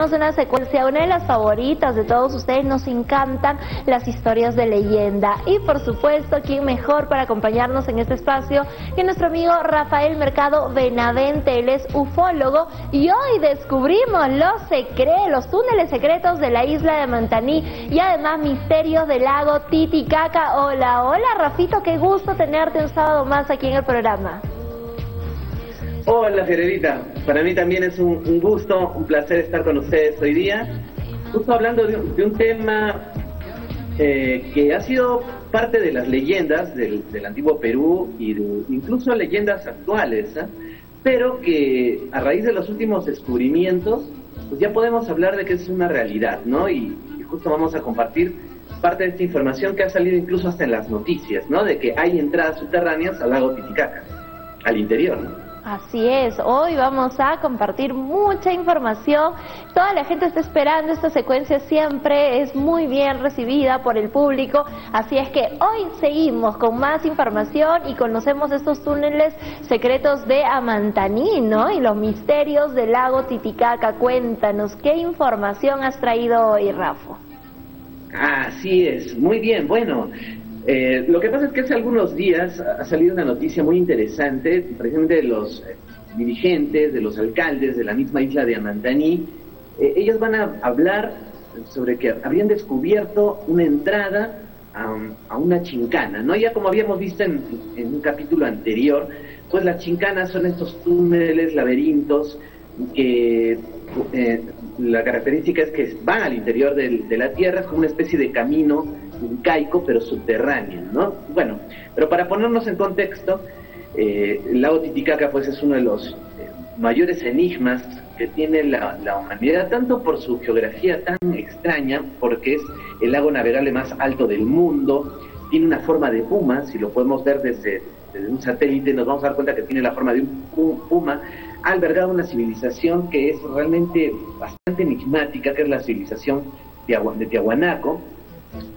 una secuencia, una de las favoritas de todos ustedes, nos encantan las historias de leyenda y por supuesto, ¿quién mejor para acompañarnos en este espacio que nuestro amigo Rafael Mercado Benavente, él es ufólogo y hoy descubrimos los secretos, los túneles secretos de la isla de Mantaní y además misterios del lago Titicaca. Hola, hola Rafito, qué gusto tenerte un sábado más aquí en el programa. Hola, Federita. Para mí también es un, gusto, un placer estar con ustedes hoy día. Justo hablando de un, tema eh, que ha sido parte de las leyendas del, antiguo Perú y incluso leyendas actuales, ¿ah? pero que a raíz de los últimos descubrimientos, pues ya podemos hablar de que es una realidad, ¿no? Y justo vamos a compartir parte de esta información que ha salido incluso hasta en las noticias, ¿no? De que hay entradas subterráneas al lago Titicaca, al interior, ¿no? Así es, hoy vamos a compartir mucha información. Toda la gente está esperando esta secuencia, siempre es muy bien recibida por el público. Así es que hoy seguimos con más información y conocemos estos túneles secretos de Amantaní, ¿no? Y los misterios del lago Titicaca. Cuéntanos, ¿qué información has traído hoy, Rafa? Así es, muy bien. Bueno, eh, lo que pasa es que hace algunos días ha salido una noticia muy interesante, precisamente de los eh, dirigentes, de los alcaldes de la misma isla de Amantaní. Eh, ellos van a hablar sobre que habrían descubierto una entrada a, una chincana, ¿no? Ya como habíamos visto en, un capítulo anterior, pues las chincanas son estos túneles, laberintos, que la característica es que van al interior de la Tierra, es como una especie de camino incaico, pero subterráneo, ¿no? Bueno, pero para ponernos en contexto, eh, el lago Titicaca pues es uno de los eh, mayores enigmas que tiene la, humanidad, tanto por su geografía tan extraña, porque es el lago navegable más alto del mundo, tiene una forma de puma, si lo podemos ver desde, un satélite nos vamos a dar cuenta que tiene la forma de un puma, ha albergado una civilización que es realmente bastante enigmática, que es la civilización de Tiahuanaco,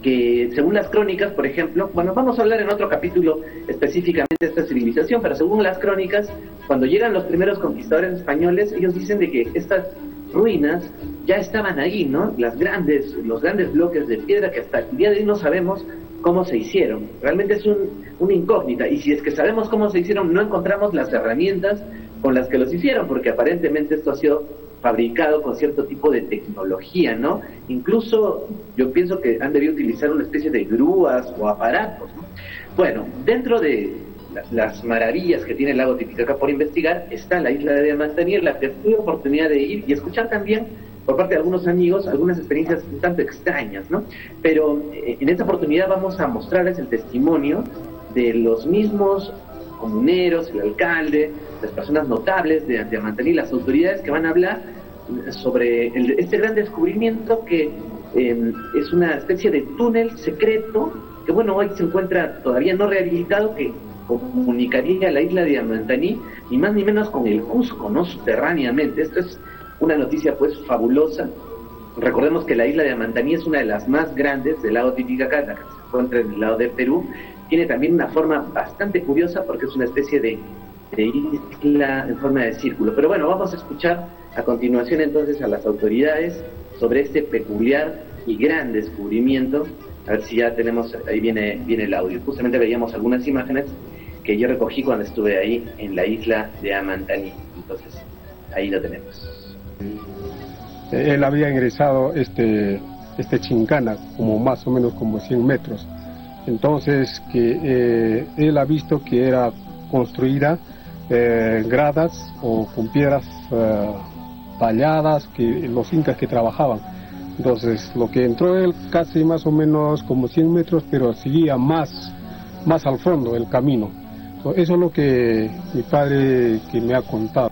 que según las crónicas, por ejemplo, bueno, vamos a hablar en otro capítulo específicamente de esta civilización, pero según las crónicas, cuando llegan los primeros conquistadores españoles, ellos dicen de que estas ruinas ya estaban ahí, ¿no? Las grandes, los grandes bloques de piedra que hasta el día de hoy no sabemos cómo se hicieron. Realmente es un, una incógnita. Y si es que sabemos cómo se hicieron, no encontramos las herramientas con las que los hicieron, porque aparentemente esto ha sido fabricado con cierto tipo de tecnología, ¿no? Incluso yo pienso que han debido utilizar una especie de grúas o aparatos. ¿no? Bueno, dentro de las maravillas que tiene el lago Titicaca por investigar está la isla de Diamantani, en la que tuve oportunidad de ir y escuchar también por parte de algunos amigos algunas experiencias un tanto extrañas, ¿no? Pero eh, en esta oportunidad vamos a mostrarles el testimonio de los mismos comuneros, el alcalde, las personas notables de Diamantani, las autoridades que van a hablar sobre este gran descubrimiento que em, es una especie de túnel secreto que bueno hoy se encuentra todavía no rehabilitado que comunicaría la isla de Amantaní ni más ni menos con el Cusco, ¿no? Subterráneamente. Esto es una noticia pues fabulosa. Recordemos que la isla de Amantaní es una de las más grandes del lado Titicaca, la que se encuentra en el lado de Perú. Tiene también una forma bastante curiosa porque es una especie de, de isla en forma de círculo. Pero bueno, vamos a escuchar a continuación entonces a las autoridades sobre este peculiar y gran descubrimiento. A ver si ya tenemos, ahí viene, viene el audio. Justamente veíamos algunas imágenes que yo recogí cuando estuve ahí en la isla de Amantani. Entonces, ahí lo tenemos. Él había ingresado este, este chincana, como más o menos como 100 metros. Entonces, que eh, él ha visto que era construida eh, gradas o con piedras eh, talladas que los incas que trabajaban. Entonces, lo que entró él casi más o menos como 100 metros, pero seguía más, más al fondo el camino. Eso es lo que mi padre que me ha contado.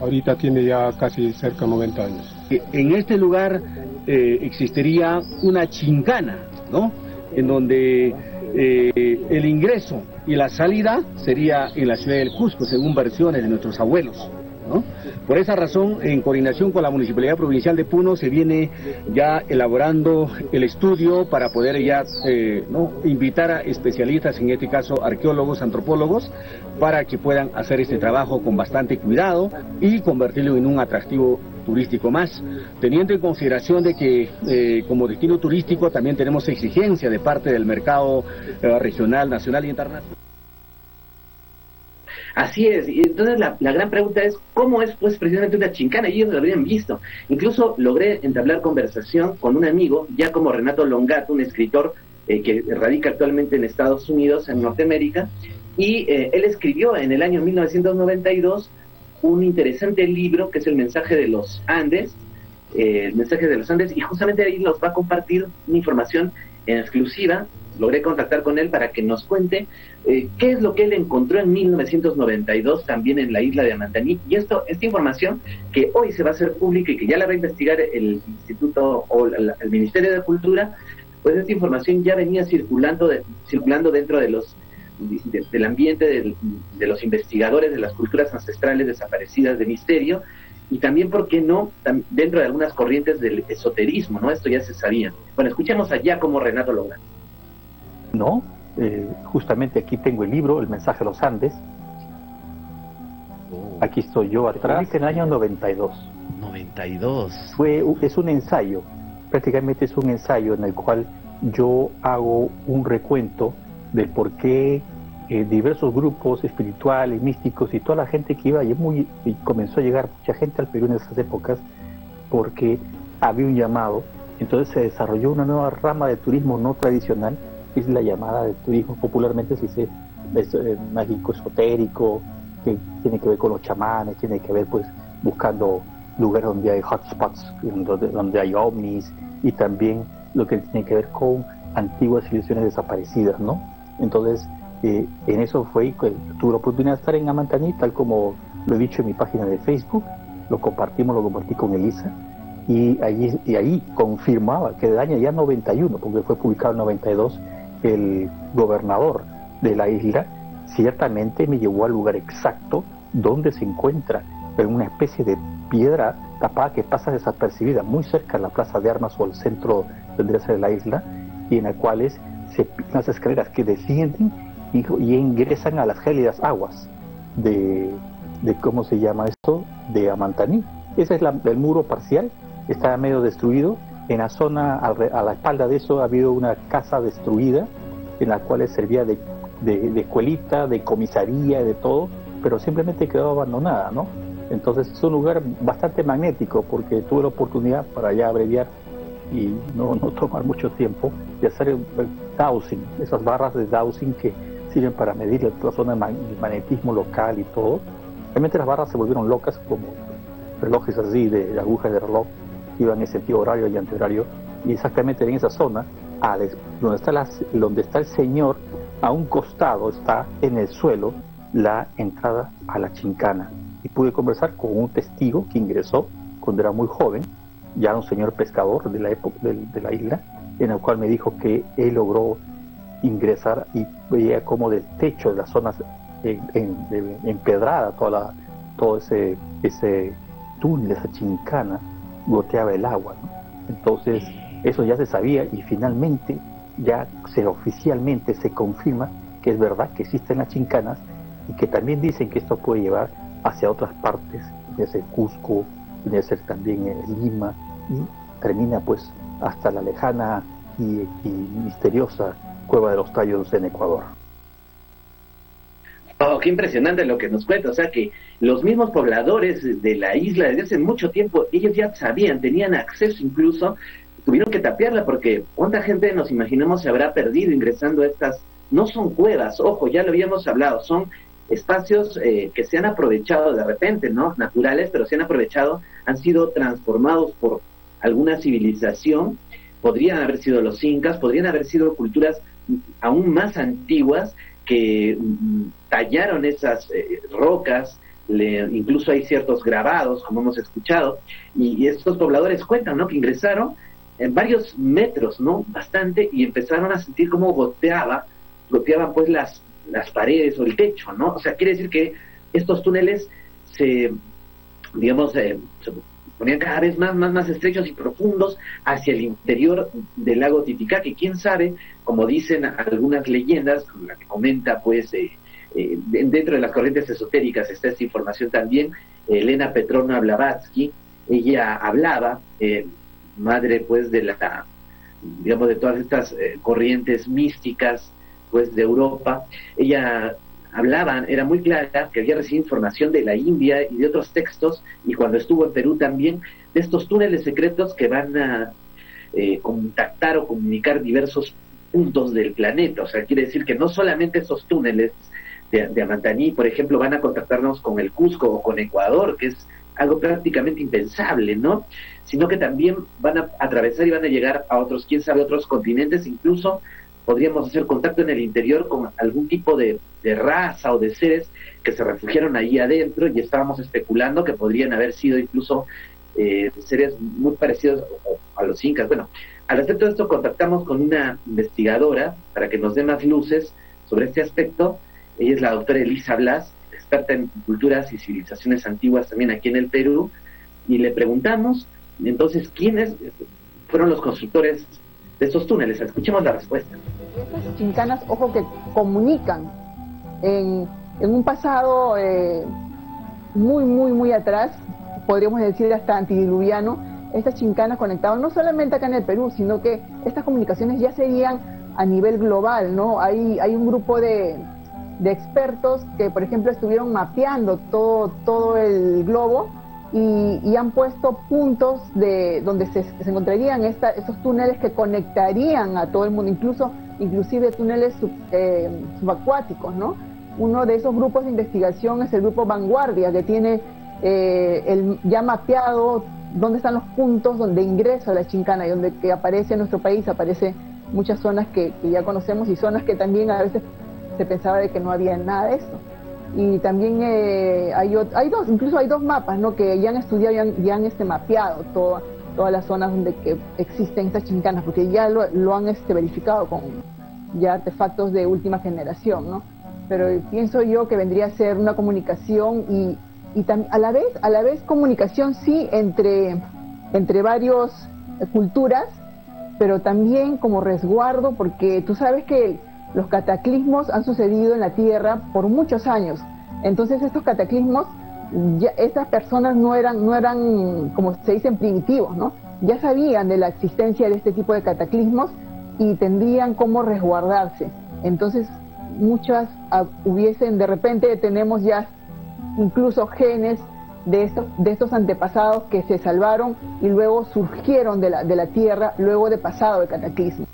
Ahorita tiene ya casi cerca de 90 años. En este lugar eh, existiría una chincana, ¿no? En donde eh, el ingreso y la salida sería en la ciudad del Cusco, según versiones de nuestros abuelos. Por esa razón, en coordinación con la Municipalidad Provincial de Puno, se viene ya elaborando el estudio para poder ya eh, ¿no? invitar a especialistas, en este caso arqueólogos, antropólogos, para que puedan hacer este trabajo con bastante cuidado y convertirlo en un atractivo turístico más, teniendo en consideración de que eh, como destino turístico también tenemos exigencia de parte del mercado eh, regional, nacional y internacional. Así es, y entonces la, gran pregunta es, ¿cómo es pues precisamente una chincana? Y ellos lo habrían visto. Incluso logré entablar conversación con un amigo, ya como Renato Longato, un escritor eh, que radica actualmente en Estados Unidos, en Norteamérica, y él escribió en el año 1992 un interesante libro que es El mensaje de los Andes, eh, el mensaje de los Andes, y justamente ahí nos va a compartir una información en exclusiva logré contactar con él para que nos cuente eh, qué es lo que él encontró en 1992 también en la isla de Amantaní. Y esto, esta información que hoy se va a hacer pública y que ya la va a investigar el Instituto o el Ministerio de Cultura, pues esta información ya venía circulando, circulando dentro de los del ambiente de, de los investigadores de las culturas ancestrales desaparecidas de misterio y también, ¿por qué no?, dentro de algunas corrientes del esoterismo, ¿no? Esto ya se sabía. Bueno, escuchemos allá cómo Renato logra. ¿no? Eh, justamente aquí tengo el libro, El mensaje de los Andes. Oh. Aquí estoy yo atrás, en el año 92. 92. Fue, es un ensayo, prácticamente es un ensayo en el cual yo hago un recuento del por qué eh, diversos grupos espirituales, místicos y toda la gente que iba, y, muy, comenzó a llegar mucha gente al Perú en esas épocas, porque había un llamado. Entonces se desarrolló una nueva rama de turismo no tradicional es la llamada de turismo, popularmente se dice eh, mágico esotérico, que tiene que ver con los chamanes, tiene que ver pues buscando lugares donde hay hotspots, donde, donde hay ovnis y también lo que tiene que ver con antiguas civilizaciones desaparecidas, ¿no? Entonces, en eso fue tuve la oportunidad de estar en Amantaní, tal como lo he dicho en mi página de Facebook, lo compartimos, lo compartí con Elisa, y, allí, y ahí confirmaba que el año ya 91, porque fue publicado en 92, el gobernador de la isla ciertamente me llevó al lugar exacto donde se encuentra en una especie de piedra tapada que pasa desapercibida muy cerca de la plaza de armas o el centro de la isla y en la cuales se las escaleras que descienden y, ingresan a las gélidas aguas de, de, cómo se llama esto de Amantaní ese es el muro parcial está medio destruido. En la zona, a la espalda de eso, ha habido una casa destruida en la cual servía de, de, escuelita, de comisaría, de todo, pero simplemente quedó abandonada, ¿no? Entonces es un lugar bastante magnético porque tuve la oportunidad, para ya abreviar y no, no tomar mucho tiempo, de hacer el, dowsing, esas barras de dowsing que sirven para medir la zona de magnetismo local y todo. Realmente las barras se volvieron locas como relojes así, de agujas de reloj, iban en sentido horario y antihorario, y exactamente en esa zona, donde, está donde está el Señor, a un costado está en el suelo la entrada a la chincana. Y pude conversar con un testigo que ingresó cuando era muy joven, ya un señor pescador de la época de, la isla, en el cual me dijo que él logró ingresar y veía como del techo de las zonas empedrada toda todo ese, ese túnel, esa chincana, goteaba el agua. Entonces, eso ya se sabía y finalmente ya se oficialmente se confirma que es verdad que existen las chincanas y que también dicen que esto puede llevar hacia otras partes, de ser Cusco, de ser también Lima y termina pues hasta la lejana y misteriosa Cueva de los Tallos en Ecuador. Oh, qué impresionante lo que nos cuenta. O sea que los mismos pobladores de la isla desde hace mucho tiempo, ellos ya sabían, tenían acceso incluso, tuvieron que tapiarla porque cuánta gente nos imaginamos se habrá perdido ingresando a estas, no son cuevas, ojo, ya lo habíamos hablado, son espacios eh, que se han aprovechado de repente, ¿no? Naturales, pero se han aprovechado, han sido transformados por alguna civilización, podrían haber sido los incas, podrían haber sido culturas aún más antiguas que mm, tallaron esas eh, rocas, incluso hay ciertos grabados, como hemos escuchado, y, estos pobladores cuentan, ¿no? Que ingresaron en varios metros, ¿no? Bastante, y empezaron a sentir cómo goteaba, goteaban pues las, las paredes o el techo, ¿no? O sea, quiere decir que estos túneles se, digamos, eh, se ponían cada vez más, más, más estrechos y profundos hacia el interior del lago Titicaca, quién sabe, como dicen algunas leyendas, la que comenta pues eh, eh, dentro de las corrientes esotéricas está esta información también, Elena Petrona Blavatsky, ella hablaba, eh, madre pues de la, digamos, de todas estas corrientes místicas pues de Europa, ella hablaba, era muy clara que había recibido información de la India y de otros textos, y cuando estuvo en Perú también, de estos túneles secretos que van a eh, contactar o comunicar diversos puntos del planeta. O sea, quiere decir que no solamente esos túneles de, de Amantaní, por ejemplo, van a contactarnos con el Cusco o con Ecuador, que es algo prácticamente impensable, ¿no? Sino que también van a atravesar y van a llegar a otros, quién sabe, otros continentes, incluso podríamos hacer contacto en el interior con algún tipo de, raza o de seres que se refugiaron ahí adentro y estábamos especulando que podrían haber sido incluso eh, seres muy parecidos a los incas. Bueno, al respecto de esto contactamos con una investigadora para que nos dé más luces sobre este aspecto. Ella es la doctora Elisa Blas, experta en culturas y civilizaciones antiguas también aquí en el Perú, y le preguntamos entonces quiénes fueron los constructores de estos túneles. Escuchemos la respuesta. Estas chincanas, ojo, que comunican en, un pasado eh, muy, muy, muy atrás, podríamos decir hasta antidiluviano, estas chincanas conectaban no solamente acá en el Perú, sino que estas comunicaciones ya serían a nivel global, ¿no? Hay, hay un grupo de, de expertos que, por ejemplo, estuvieron mapeando todo, todo el globo y, han puesto puntos de donde se, encontrarían esta, estos túneles que conectarían a todo el mundo, incluso inclusive túneles eh, subacuáticos, ¿no? Uno de esos grupos de investigación es el grupo Vanguardia, que tiene eh, el, ya mapeado dónde están los puntos donde ingresa la chincana y donde aparece en nuestro país, aparece muchas zonas que, ya conocemos y zonas que también a veces se pensaba de que no había nada de esto y también eh, hay, hay dos, incluso hay dos mapas ¿no? que ya han estudiado y han, este, mapeado todas las zonas donde que existen estas chincanas, porque ya lo, han este, verificado con ya artefactos de última generación, ¿no? Pero pienso yo que vendría a ser una comunicación y, y a la vez a la vez comunicación sí entre entre varios culturas, pero también como resguardo, porque tú sabes que los cataclismos han sucedido en la Tierra por muchos años. Entonces estos cataclismos, ya, estas personas no eran, no eran, como se dicen, primitivos, ¿no? Ya sabían de la existencia de este tipo de cataclismos y tendrían cómo resguardarse. Entonces muchas ah, hubiesen, de repente tenemos ya incluso genes de estos, de estos antepasados que se salvaron y luego surgieron de la, de la tierra luego de pasado el cataclismo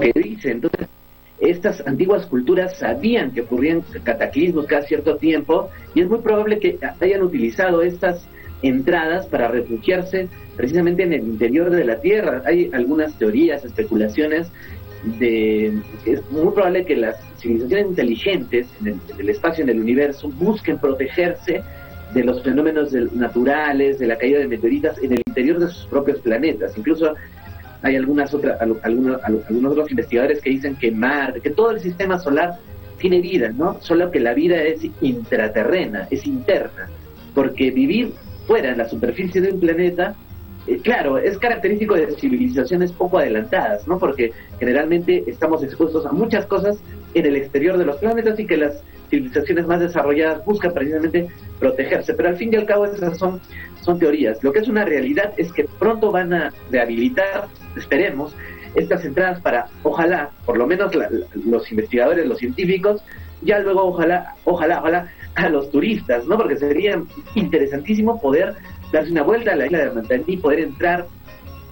que dice. Entonces, estas antiguas culturas sabían que ocurrían cataclismos cada cierto tiempo y es muy probable que hayan utilizado estas entradas para refugiarse precisamente en el interior de la Tierra. Hay algunas teorías, especulaciones de es muy probable que las civilizaciones inteligentes en el, espacio, en el universo, busquen protegerse de los fenómenos naturales, de la caída de meteoritas en el interior de sus propios planetas. Incluso hay algunas otras, algunos, algunos otros investigadores que dicen que Marte, que todo el sistema solar tiene vida, ¿no? Solo que la vida es intraterrena, es interna, porque vivir fuera en la superficie de un planeta, eh, claro, es característico de civilizaciones poco adelantadas, ¿no? Porque generalmente estamos expuestos a muchas cosas en el exterior de los planetas y que las civilizaciones más desarrolladas buscan precisamente protegerse, pero al fin y al cabo esas son, son teorías. Lo que es una realidad es que pronto van a rehabilitar, esperemos, estas entradas para, ojalá, por lo menos los investigadores, los científicos, ya luego ojalá, ojalá, ojalá a los turistas, ¿no? Porque sería interesantísimo poder darse una vuelta a la isla de Mantaní, poder entrar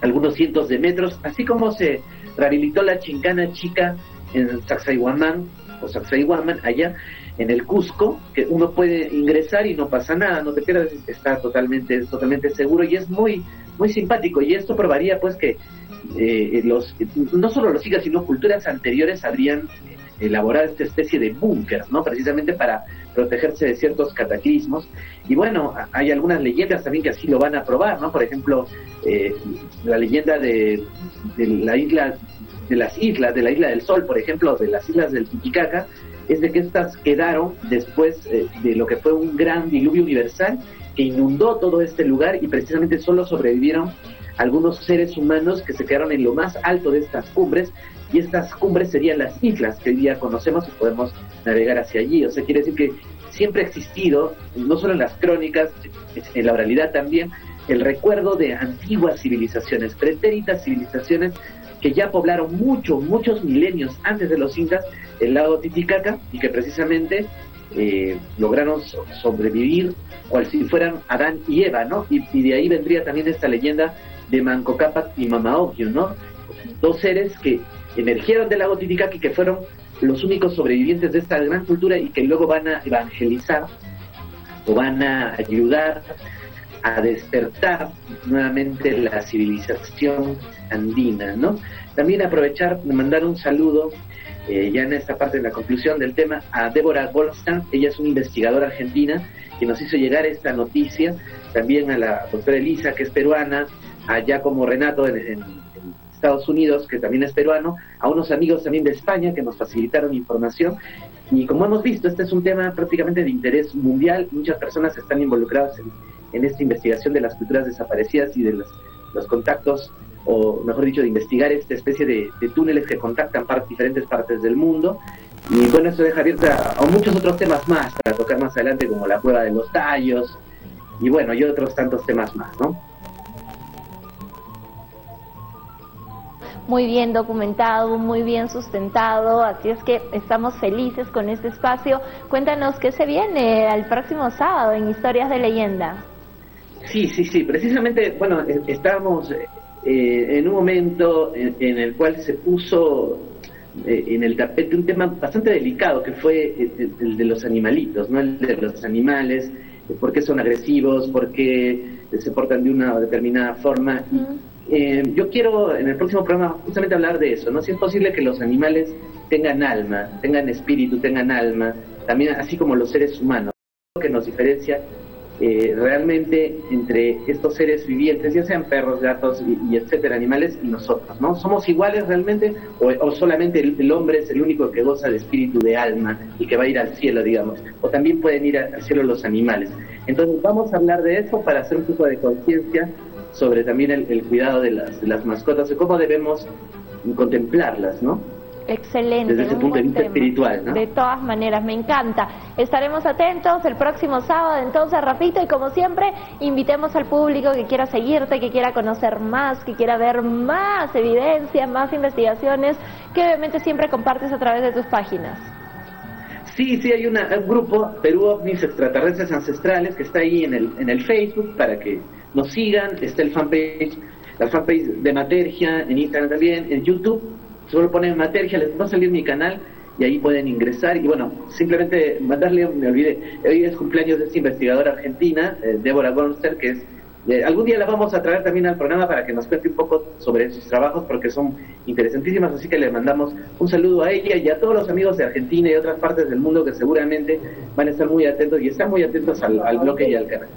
algunos cientos de metros, así como se rehabilitó la chincana chica en Sacsayhuamán o Sacsayhuamán allá, en el Cusco, que uno puede ingresar y no pasa nada, no te quedas, está totalmente, totalmente seguro y es muy, muy simpático. Y esto probaría pues que eh, los, no solo los sigas, sino culturas anteriores habrían elaborado esta especie de búnker, ¿no? Precisamente para protegerse de ciertos cataclismos. Y bueno, hay algunas leyendas también que así lo van a probar, ¿no? Por ejemplo, eh, la leyenda de, de la isla de las islas, de la isla del Sol, por ejemplo, de las islas del Titicaca, es de que estas quedaron después eh, de lo que fue un gran diluvio universal que inundó todo este lugar y precisamente solo sobrevivieron algunos seres humanos que se quedaron en lo más alto de estas cumbres y estas cumbres serían las islas que hoy día conocemos y podemos navegar hacia allí. O sea, quiere decir que siempre ha existido, no solo en las crónicas, en la oralidad también, el recuerdo de antiguas civilizaciones, pretéritas civilizaciones que ya poblaron muchos, muchos milenios antes de los incas el lago Titicaca y que precisamente eh, lograron sobrevivir cual si fueran Adán y Eva, ¿no? Y, de ahí vendría también esta leyenda de Manco Cápac y Mama ¿no? Dos seres que emergieron del lago Titicaca y que fueron los únicos sobrevivientes de esta gran cultura y que luego van a evangelizar o van a ayudar a despertar nuevamente la civilización andina, ¿no? También aprovechar de mandar un saludo, eh, ya en esta parte de la conclusión del tema, a Débora Goldstein, ella es una investigadora argentina que nos hizo llegar esta noticia, también a la doctora Elisa, que es peruana, a Giacomo Renato en Estados Unidos, que también es peruano, a unos amigos también de España que nos facilitaron información. Y como hemos visto, este es un tema prácticamente de interés mundial. Muchas personas están involucradas en, esta investigación de las culturas desaparecidas y de los, contactos, o mejor dicho, de investigar esta especie de, túneles que contactan diferentes partes del mundo. Y bueno, eso deja abierta a muchos otros temas más para tocar más adelante, como la cueva de los tallos, y bueno, y otros tantos temas más, ¿no? muy bien documentado, muy bien sustentado, así es que estamos felices con este espacio. Cuéntanos qué se viene al próximo sábado en Historias de Leyenda. Sí, sí, sí, precisamente, bueno, e, estamos eh, en un momento en, el cual se puso eh, en el tapete un tema bastante delicado que fue el, de los animalitos, ¿no? El de los animales, por qué son agresivos, por qué se portan de una determinada forma. Eh, yo quiero en el próximo programa justamente hablar de eso, ¿no? Si es posible que los animales tengan alma, tengan espíritu, tengan alma, también así como los seres humanos. Lo que nos diferencia eh, realmente entre estos seres vivientes, ya sean perros, gatos y, etcétera, animales y nosotros, ¿no? ¿Somos iguales realmente o, solamente el, hombre es el único que goza de espíritu, de alma y que va a ir al cielo, digamos? O también pueden ir al cielo los animales. Entonces vamos a hablar de eso para hacer un poco de conciencia sobre también el, cuidado de las, las mascotas y cómo debemos contemplarlas, ¿no? Excelente. Desde ese punto de vista espiritual, ¿no? De todas maneras, me encanta. Estaremos atentos el próximo sábado, entonces, Rafito, y como siempre, invitemos al público que quiera seguirte, que quiera conocer más, que quiera ver más evidencia, más investigaciones, que obviamente siempre compartes a través de tus páginas. Sí, sí, hay un grupo, Perú OVNIs Extraterrestres Ancestrales, que está ahí en el, en el Facebook para que nos sigan, está el fanpage, la fanpage de Matergia, en Instagram también, en YouTube, solo ponen Matergia, les va a salir mi canal y ahí pueden ingresar. Y bueno, simplemente mandarle, me olvidé, hoy es cumpleaños de esta investigadora argentina, eh, Débora Gonster, que es eh, algún día la vamos a traer también al programa para que nos cuente un poco sobre sus trabajos porque son interesantísimas, así que le mandamos un saludo a ella y a todos los amigos de Argentina y otras partes del mundo que seguramente van a estar muy atentos y están muy atentos al, bloque y al canal.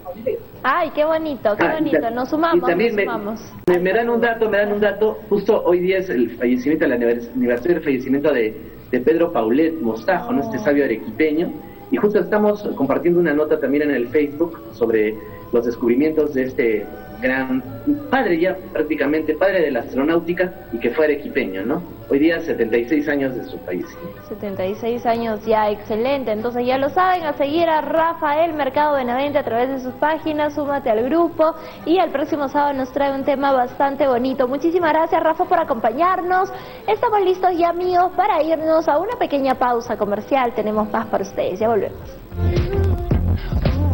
Ay, qué bonito, qué ah, bonito, nos sumamos, también nos sumamos. Me, dan un dato, me dan un dato, justo hoy día es el fallecimiento, el aniversario del fallecimiento de, de Pedro Paulet Mostajo, ¿no? este sabio arequipeño, y justo estamos compartiendo una nota también en el Facebook sobre los descubrimientos de este gran padre ya prácticamente, padre de la astronáutica y que fue arequipeño, ¿no? Hoy día 76 años de su país. 76 años ya, excelente. Entonces ya lo saben, a seguir a Rafael Mercado Benavente a través de sus páginas, súmate al grupo y el próximo sábado nos trae un tema bastante bonito. Muchísimas gracias Rafa por acompañarnos. Estamos listos ya amigos para irnos a una pequeña pausa comercial. Tenemos más para ustedes, ya volvemos.